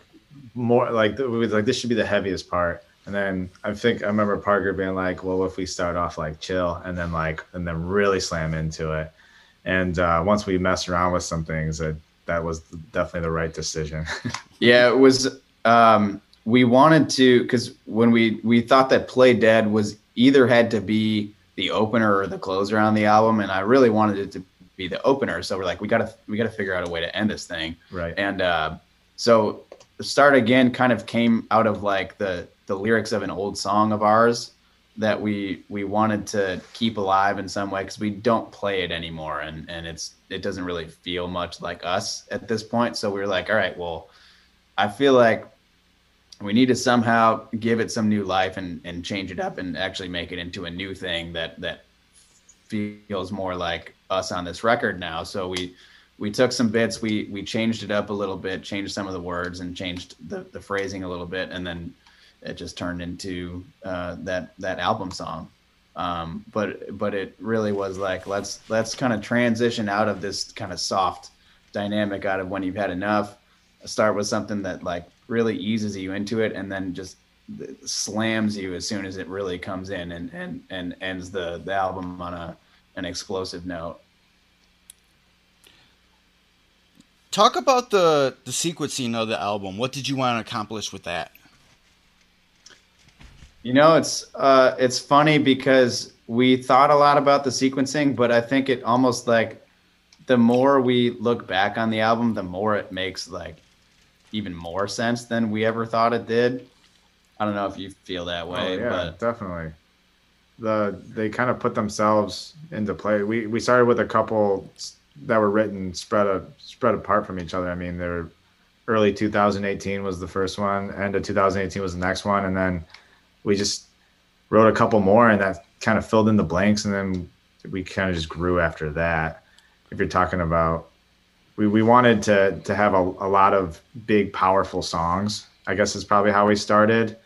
more like th- we was like this should be the heaviest part. And then I think I remember Parker being like, "Well, if we start off like chill and then like and then really slam into it." And uh, once we messed around with some things, that that was definitely the right decision. Yeah, it was. Um, we wanted to because when we we thought that "Play Dead" was either had to be the opener or the closer on the album, and I really wanted it to be the opener. So we're like, we gotta we gotta figure out a way to end this thing. right. And uh, so "Start Again" kind of came out of like the the lyrics of an old song of ours that we we wanted to keep alive in some way because we don't play it anymore and and it's it doesn't really feel much like us at this point so we were like all right well i feel like we need to somehow give it some new life and and change it up and actually make it into a new thing that that feels more like us on this record now. So we we took some bits we we changed it up a little bit changed some of the words and changed the, the phrasing a little bit and then it just turned into uh, that that album song. Um, but but it really was like let's let's kind of transition out of this kind of soft dynamic out of when you've had enough start with something that like really eases you into it and then just slams you as soon as it really comes in and and and ends the the album on a an explosive note. Talk about the the sequencing of the album. What did you want to accomplish with that? You know, it's uh, it's funny because we thought a lot about the sequencing, but I think it almost like the more we look back on the album, the more it makes like even more sense than we ever thought it did. I don't know if you feel that way, oh, yeah, but definitely. The they kind of put themselves into play. We we started with a couple that were written spread a, spread apart from each other. I mean, they were early 2018 was the first one, end of 2018 was the next one, and then we just wrote a couple more, and that kind of filled in the blanks, and then we kind of just grew after that. If you're talking about, we we wanted to to have a, a lot of big, powerful songs. I guess is probably how we started.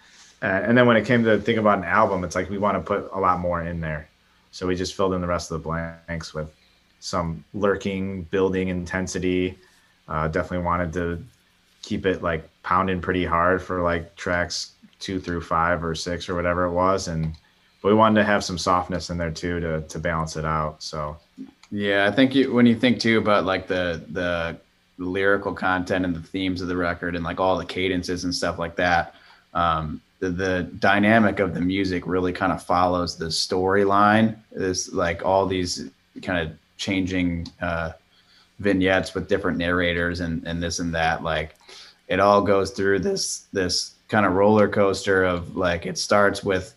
Uh, and then when it came to think about an album, it's like we want to put a lot more in there. So we just filled in the rest of the blanks with some lurking, building intensity. Uh, definitely wanted to keep it like pounding pretty hard for like tracks two through five or six or whatever it was, and but we wanted to have some softness in there too to to balance it out. So yeah, I think you, when you think too about like the the lyrical content and the themes of the record and like all the cadences and stuff like that. Um, the, the dynamic of the music really kind of follows the storyline. Is like all these kind of changing uh, vignettes with different narrators and, and this and that. Like it all goes through this this kind of roller coaster of like it starts with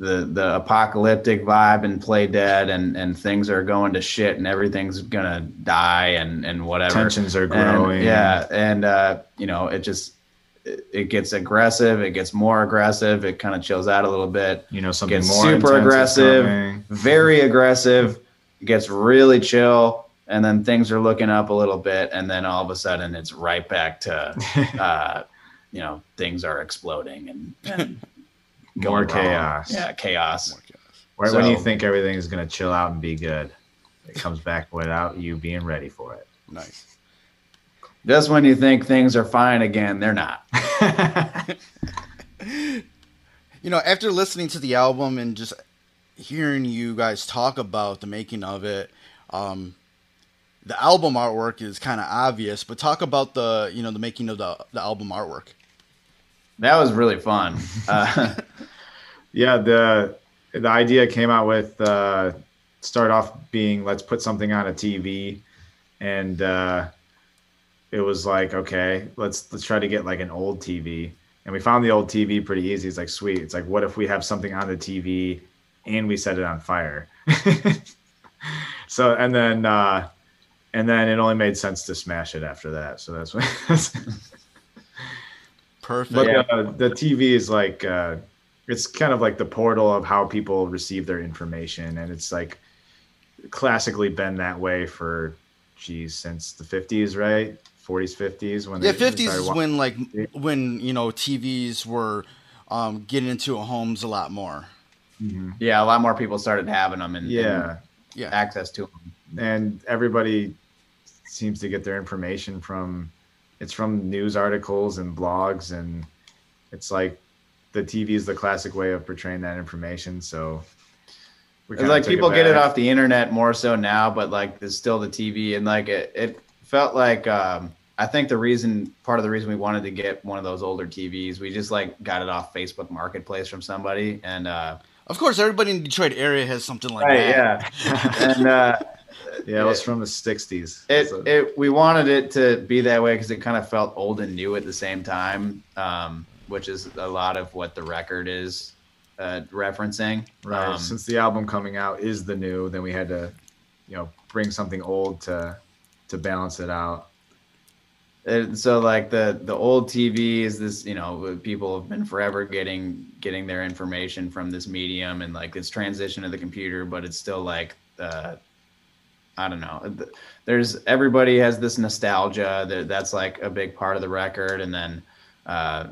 the the apocalyptic vibe and play dead and and things are going to shit and everything's gonna die and and whatever tensions are growing and, yeah and uh you know it just it, it gets aggressive it gets more aggressive it kind of chills out a little bit you know something gets more super aggressive very aggressive gets really chill and then things are looking up a little bit and then all of a sudden it's right back to uh you know things are exploding and, and More going wrong. chaos. yeah chaos Right when you think everything is going to chill out and be good, it comes back without you being ready for it. Nice. Just when you think things are fine again. They're not. You know, after listening to the album and just hearing you guys talk about the making of it, um, the album artwork is kind of obvious, but talk about the you know the making of the the album artwork. that was really fun. Uh, yeah, the the idea came out with uh, start off being let's put something on a TV, and uh, it was like okay, let's let's try to get like an old TV, and we found the old TV pretty easy. It's like sweet. It's like what if we have something on the TV and we set it on fire? so and then uh, and then it only made sense to smash it after that. So that's what. Perfect. But Yeah. uh, the TV is like uh, it's kind of like the portal of how people receive their information, and it's like classically been that way for geez since the fifties, right? Forties, fifties when yeah, they fifties started is wa- when like when you know TVs were um, getting into homes a lot more. yeah a lot more people started having them and, yeah, and Yeah, access to them and everybody seems to get their information from it's from news articles and blogs, and it's like the TV is the classic way of portraying that information. So we It's like took people get it off the internet more so now, but like there's still the TV and like it, it felt like um I think the reason part of the reason we wanted to get one of those older TVs, we just like got it off Facebook Marketplace from somebody and uh of course, everybody in the Detroit area has something like that. yeah. and uh Yeah, it was from the '60s. it, So- it we wanted it to be that way because it kind of felt old and new at the same time, um, which is a lot of what the record is uh, referencing. Right. Um, Since the album coming out is the new, then we had to, you know, bring something old to to balance it out. And so like the the old TV is this you know people have been forever getting getting their information from this medium and like this transition to the computer but it's still like uh I don't know there's everybody has this nostalgia that that's like a big part of the record and then uh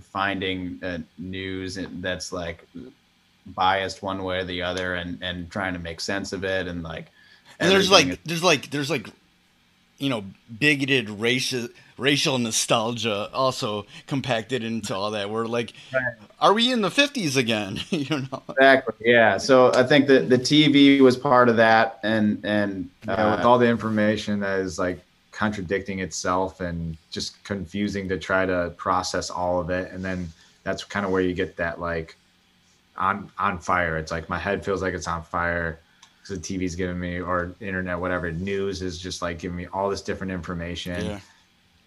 finding uh, news that's like biased one way or the other and and trying to make sense of it and like and there's everything like there's like there's like you know bigoted racist racial nostalgia also compacted into all that. We're like, Right. are we in the fifties again? you know? Exactly. Yeah. So I think that the TV was part of that, and and Yeah, with uh, all the information that is like contradicting itself and just confusing to try to process all of it and then that's kind of where you get that like on on fire it's like my head feels like it's on fire because the tv's giving me or internet whatever news is just like giving me all this different information Yeah.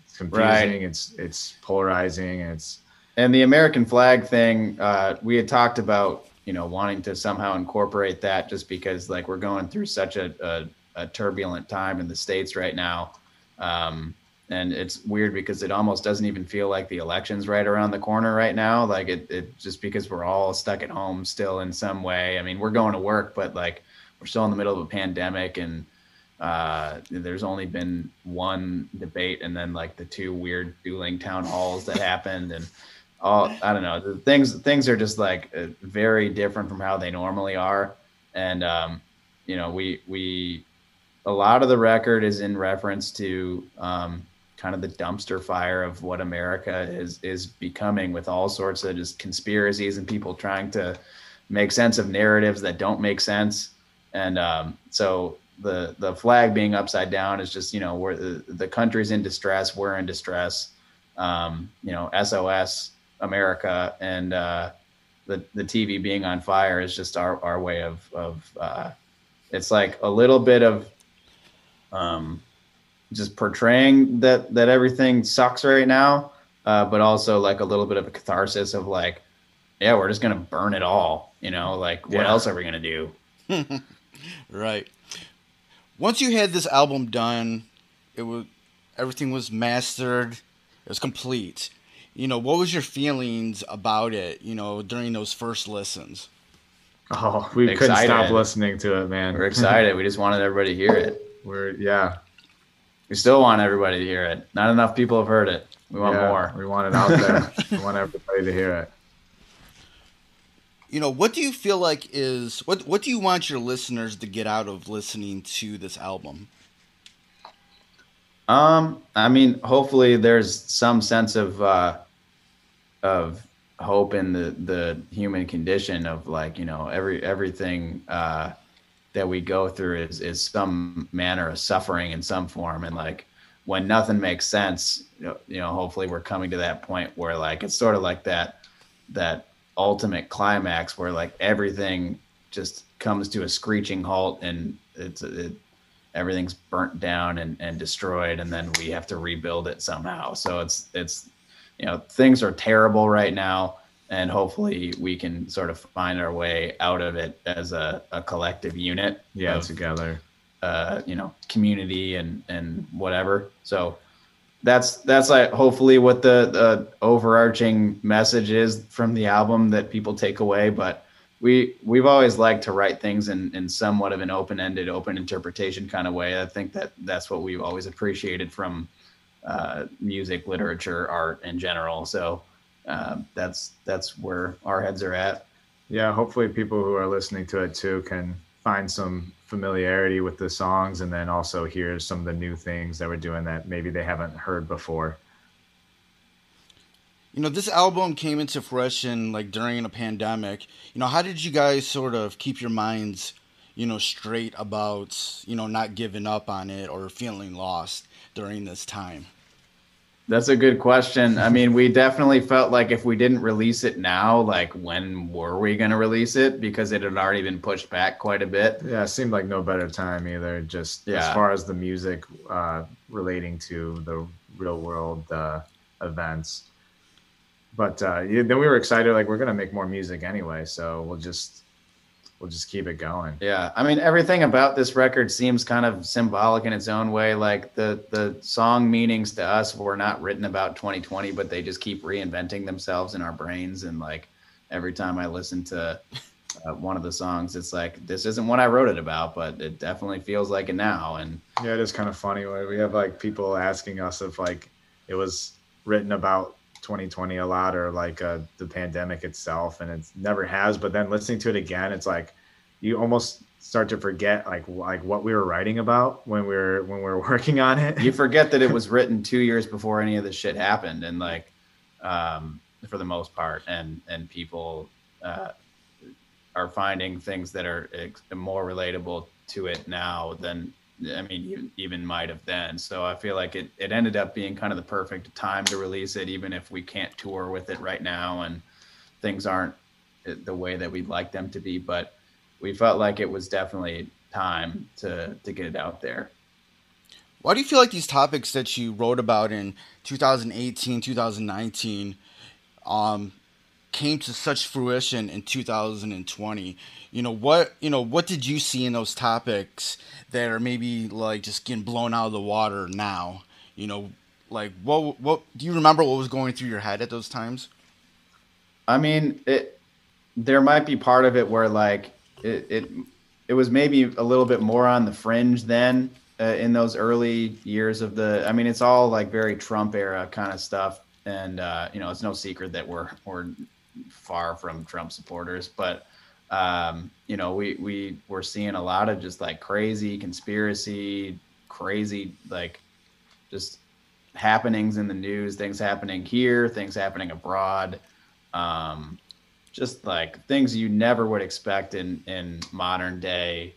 it's confusing Right. it's it's polarizing it's and the American flag thing, uh, we had talked about, you know, wanting to somehow incorporate that just because like we're going through such a, a, a turbulent time in the States right now. Um, and it's weird because it almost doesn't even feel like the election's right around the corner right now. Like it, it just because we're all stuck at home still in some way. I mean, we're going to work, but like we're still in the middle of a pandemic and uh, there's only been one debate and then like the two weird dueling town halls that happened and all I don't know. The things things are just like uh, very different from how they normally are. And um, you know we we a lot of the record is in reference to um, kind of the dumpster fire of what America is is becoming with all sorts of just conspiracies and people trying to make sense of narratives that don't make sense and um, so the the flag being upside down is just you know where the, the country's in distress we're in distress um, you know sos america and uh, the the tv being on fire is just our our way of of uh, it's like a little bit of um, just portraying that that everything sucks right now uh, but also like a little bit of a catharsis of like yeah we're just gonna burn it all you know like what Yeah. else are we gonna do Right. Once you had this album done, it was everything was mastered. It was complete. You know, what was your feelings about it? You know, during those first listens. oh we couldn't stop listening to it man we're excited we just wanted everybody to hear it we're yeah We still want everybody to hear it. Not enough people have heard it. We want yeah, more. we want it out there we want everybody to hear it You know, what do you feel like is what what do you want your listeners to get out of listening to this album? Um, I mean, hopefully there's some sense of uh, of hope in the the human condition of like you know every everything uh, that we go through is is some manner of suffering in some form, and like when nothing makes sense, you know, you know, hopefully we're coming to that point where like it's sort of like that that ultimate climax where like everything just comes to a screeching halt and it's it, everything's burnt down and, and destroyed and then we have to rebuild it somehow. So it's it's you know things are terrible right now and hopefully we can sort of find our way out of it as a, a collective unit yeah of, together. uh, you know community and and whatever. So that's that's like hopefully what the, the overarching message is from the album that people take away but we we've always liked to write things in in somewhat of an open-ended open interpretation kind of way. I think that that's what we've always appreciated from uh, music literature art in general. So uh, that's that's where our heads are at. Yeah hopefully people who are listening to it too can find some familiarity with the songs and then also hear some of the new things that we're doing that maybe they haven't heard before You know, this album came into fruition like during a pandemic. You know, how did you guys sort of keep your minds, you know, straight about, you know, not giving up on it or feeling lost during this time? That's a good question. I mean, we definitely felt like if we didn't release it now, like when were we going to release it? Because it had already been pushed back quite a bit. yeah it seemed like no better time either just as far as the music uh, relating to the real world uh, events but uh, then we were excited like we're gonna make more music anyway so we'll just we'll just keep it going Yeah, I mean, everything about this record seems kind of symbolic in its own way. Like the the song meanings to us were not written about 2020, but they just keep reinventing themselves in our brains. And like every time I listen to uh, one of the songs, it's like this isn't what I wrote it about, but it definitely feels like it now. And Yeah, it is kind of funny. We have like people asking us if like it was written about 2020 a lot or like uh, the pandemic itself, and it never has. But then listening to it again, it's like you almost start to forget like like what we were writing about when we were when we were working on it. you forget that it was written two years before any of this shit happened, and like, um, for the most part, and and people uh, are finding things that are more relatable to it now than I mean even, even might have then. So I feel like it it ended up being kind of the perfect time to release it, even if we can't tour with it right now and things aren't uh, the way that we'd like them to be, but we felt like it was definitely time to to get it out there. Why do you feel like these topics that you wrote about in 2018, 2019, um, came to such fruition in 2020? You know what? You know what did you see in those topics that are maybe like just getting blown out of the water now? You know, like what? What do you remember? What was going through your head at those times? I mean, it. There might be part of it where like it it, it was maybe a little bit more on the fringe then uh, in those early years of the. I mean, it's all like very Trump era kind of stuff, and uh, you know, it's no secret that we're we're far from Trump supporters, but um, you know, we we were seeing a lot of just like crazy conspiracy, crazy like just happenings in the news, things happening here, things happening abroad. Um, just like things you never would expect in in modern day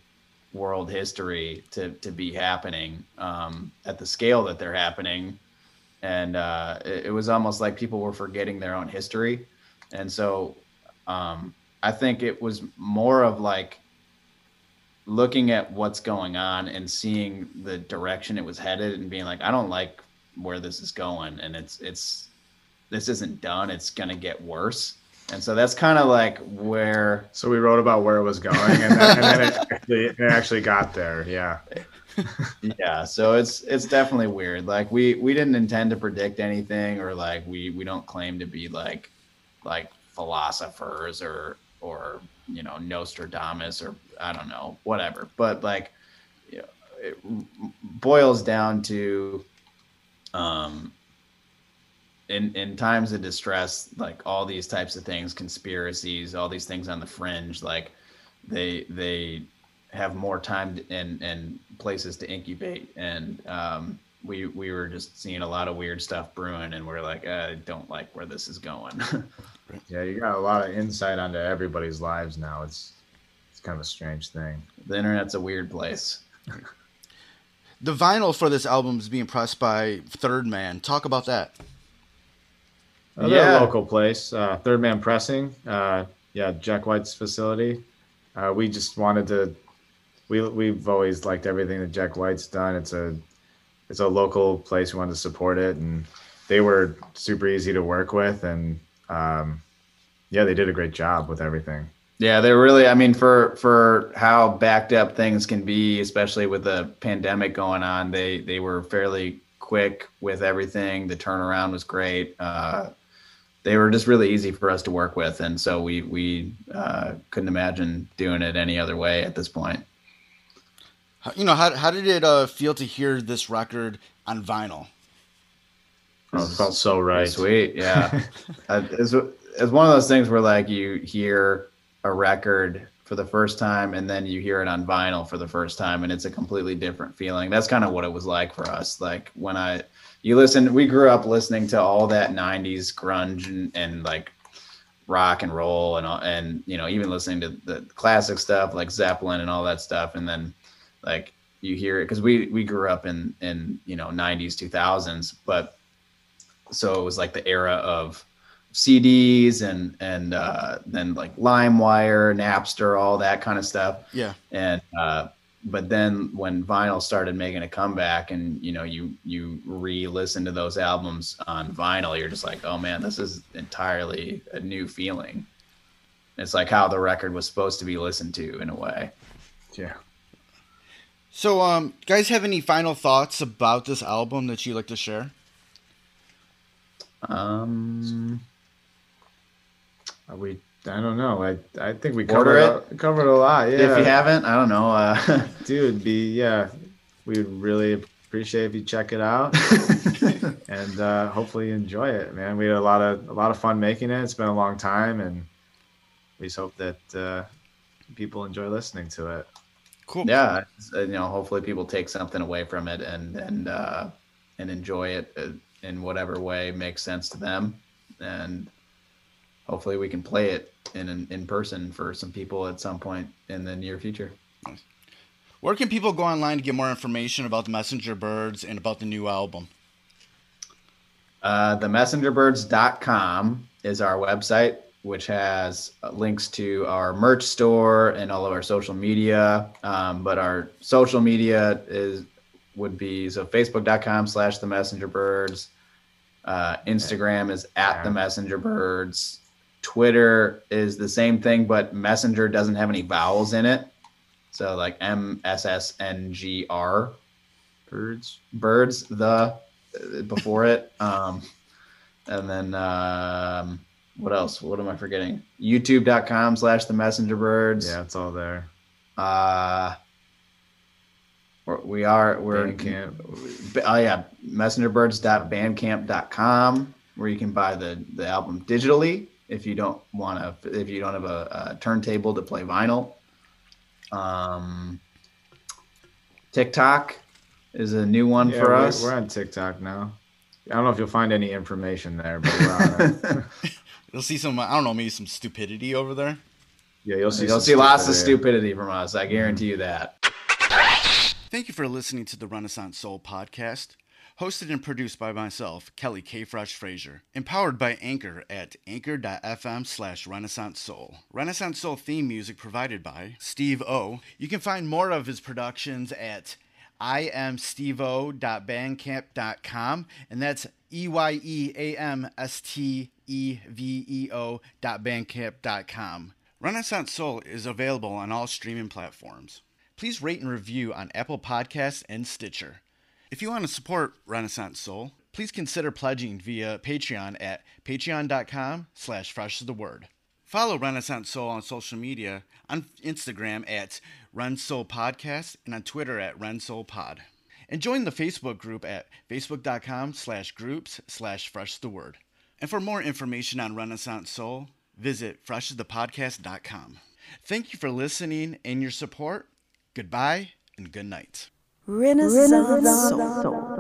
world history to to be happening um, at the scale that they're happening, and uh, it, it, was almost like people were forgetting their own history, and so um, I think it was more of like looking at what's going on and seeing the direction it was headed and being like, I don't like where this is going, and it's it's this isn't done. It's gonna get worse and so that's kind of like where. So we wrote about where it was going, and then, and then it, actually, it actually got there. Yeah. yeah. So it's it's definitely weird. Like we we didn't intend to predict anything, or like we we don't claim to be like like philosophers or or you know Nostradamus or I don't know whatever. But like you know, it boils down to um in in times of distress, like all these types of things, conspiracies, all these things on the fringe, like they they have more time and and places to incubate, and um, we we were just seeing a lot of weird stuff brewing, and we're like, I don't like where this is going. yeah, you got a lot of insight onto everybody's lives now. It's it's kind of a strange thing. The internet's a weird place. the vinyl for this album is being pressed by Third Man. Talk about that. Another yeah. local place, uh, Third Man Pressing. Uh, yeah, Jack White's facility. Uh, we just wanted to. We we've always liked everything that Jack White's done. It's a it's a local place. We wanted to support it, and they were super easy to work with, and um, yeah, they did a great job with everything. Yeah, they're really. I mean, for for how backed up things can be, especially with the pandemic going on, they they were fairly quick with everything. The turnaround was great. Uh, they were just really easy for us to work with, and so we we uh, couldn't imagine doing it any other way at this point. You know, how how did it uh, feel to hear this record on vinyl? Oh, it felt so right. Sweet, yeah. it's, it's one of those things where like you hear a record for the first time and then you hear it on vinyl for the first time and it's a completely different feeling. That's kind of what it was like for us. Like when I you listen we grew up listening to all that 90s grunge and, and like rock and roll and and you know even listening to the classic stuff like zeppelin and all that stuff and then like you hear it because we we grew up in in you know 90s 2000s but so it was like the era of CDs and and uh, then like LimeWire, Napster, all that kind of stuff. Yeah. And uh, but then when vinyl started making a comeback and you know you you re-listen to those albums on vinyl you're just like oh man this is entirely a new feeling it's like how the record was supposed to be listened to in a way yeah so um guys have any final thoughts about this album that you'd like to share um are we I don't know. I I think we covered it. A, covered a lot. Yeah. If you haven't, I don't know. Uh, Dude, be yeah, we would really appreciate if you check it out, and uh, hopefully you enjoy it, man. We had a lot of a lot of fun making it. It's been a long time, and we just hope that uh, people enjoy listening to it. Cool. Yeah, uh, you know, hopefully people take something away from it and and uh, and enjoy it uh, in whatever way makes sense to them, and hopefully we can play it in in, in person for some people at some point in the near future. Where can people go online to get more information about the Messenger Birds and about the new album? Uh, themessengerbirds.com is our website, which has links to our merch store and all of our social media. Um, but our social media is would be so facebook.com slash the messenger birds. Uh, Instagram is at the messenger birds. Twitter is the same thing, but messenger doesn't have any vowels in it. So like M S S N G R Birds. birds the uh, before it um and then um what else what am i forgetting youtube.com slash the messenger birds Yeah, it's all there. uh we're, we are we're Bandcamp. oh yeah messengerbirds.bandcamp.com where you can buy the the album digitally if you don't want to if you don't have a, a turntable to play vinyl um tiktok is a new one Yeah, for we're, us we're on TikTok now. I don't know if you'll find any information there, but we're on it. You'll see some, I don't know, maybe some stupidity over there. yeah, you'll see. you'll some see lots of stupidity. stupidity from us i guarantee you that Thank you for listening to the Renaissance Soul podcast, hosted and produced by myself, Kelly K. Fresh Frazier, empowered by Anchor at anchor.fm slash Renaissance Soul. Renaissance Soul theme music provided by Steve O. You can find more of his productions at eyeamsteveo.bandcamp.com, and that's E Y E A M S T E V E O dot bandcamp.com. Renaissance Soul is available on all streaming platforms. Please rate and review on Apple Podcasts and Stitcher. If you want to support Renaissance Soul, please consider pledging via Patreon at patreon.com slash fresh the word. Follow Renaissance Soul on social media on Instagram at Ren Soul Podcast and on Twitter at Ren Soul Pod. And join the Facebook group at facebook.com slash groups slash fresh the word. And for more information on Renaissance Soul, visit freshthepodcast.com. Thank you for listening and your support. Goodbye and good night. Renaissance Soul.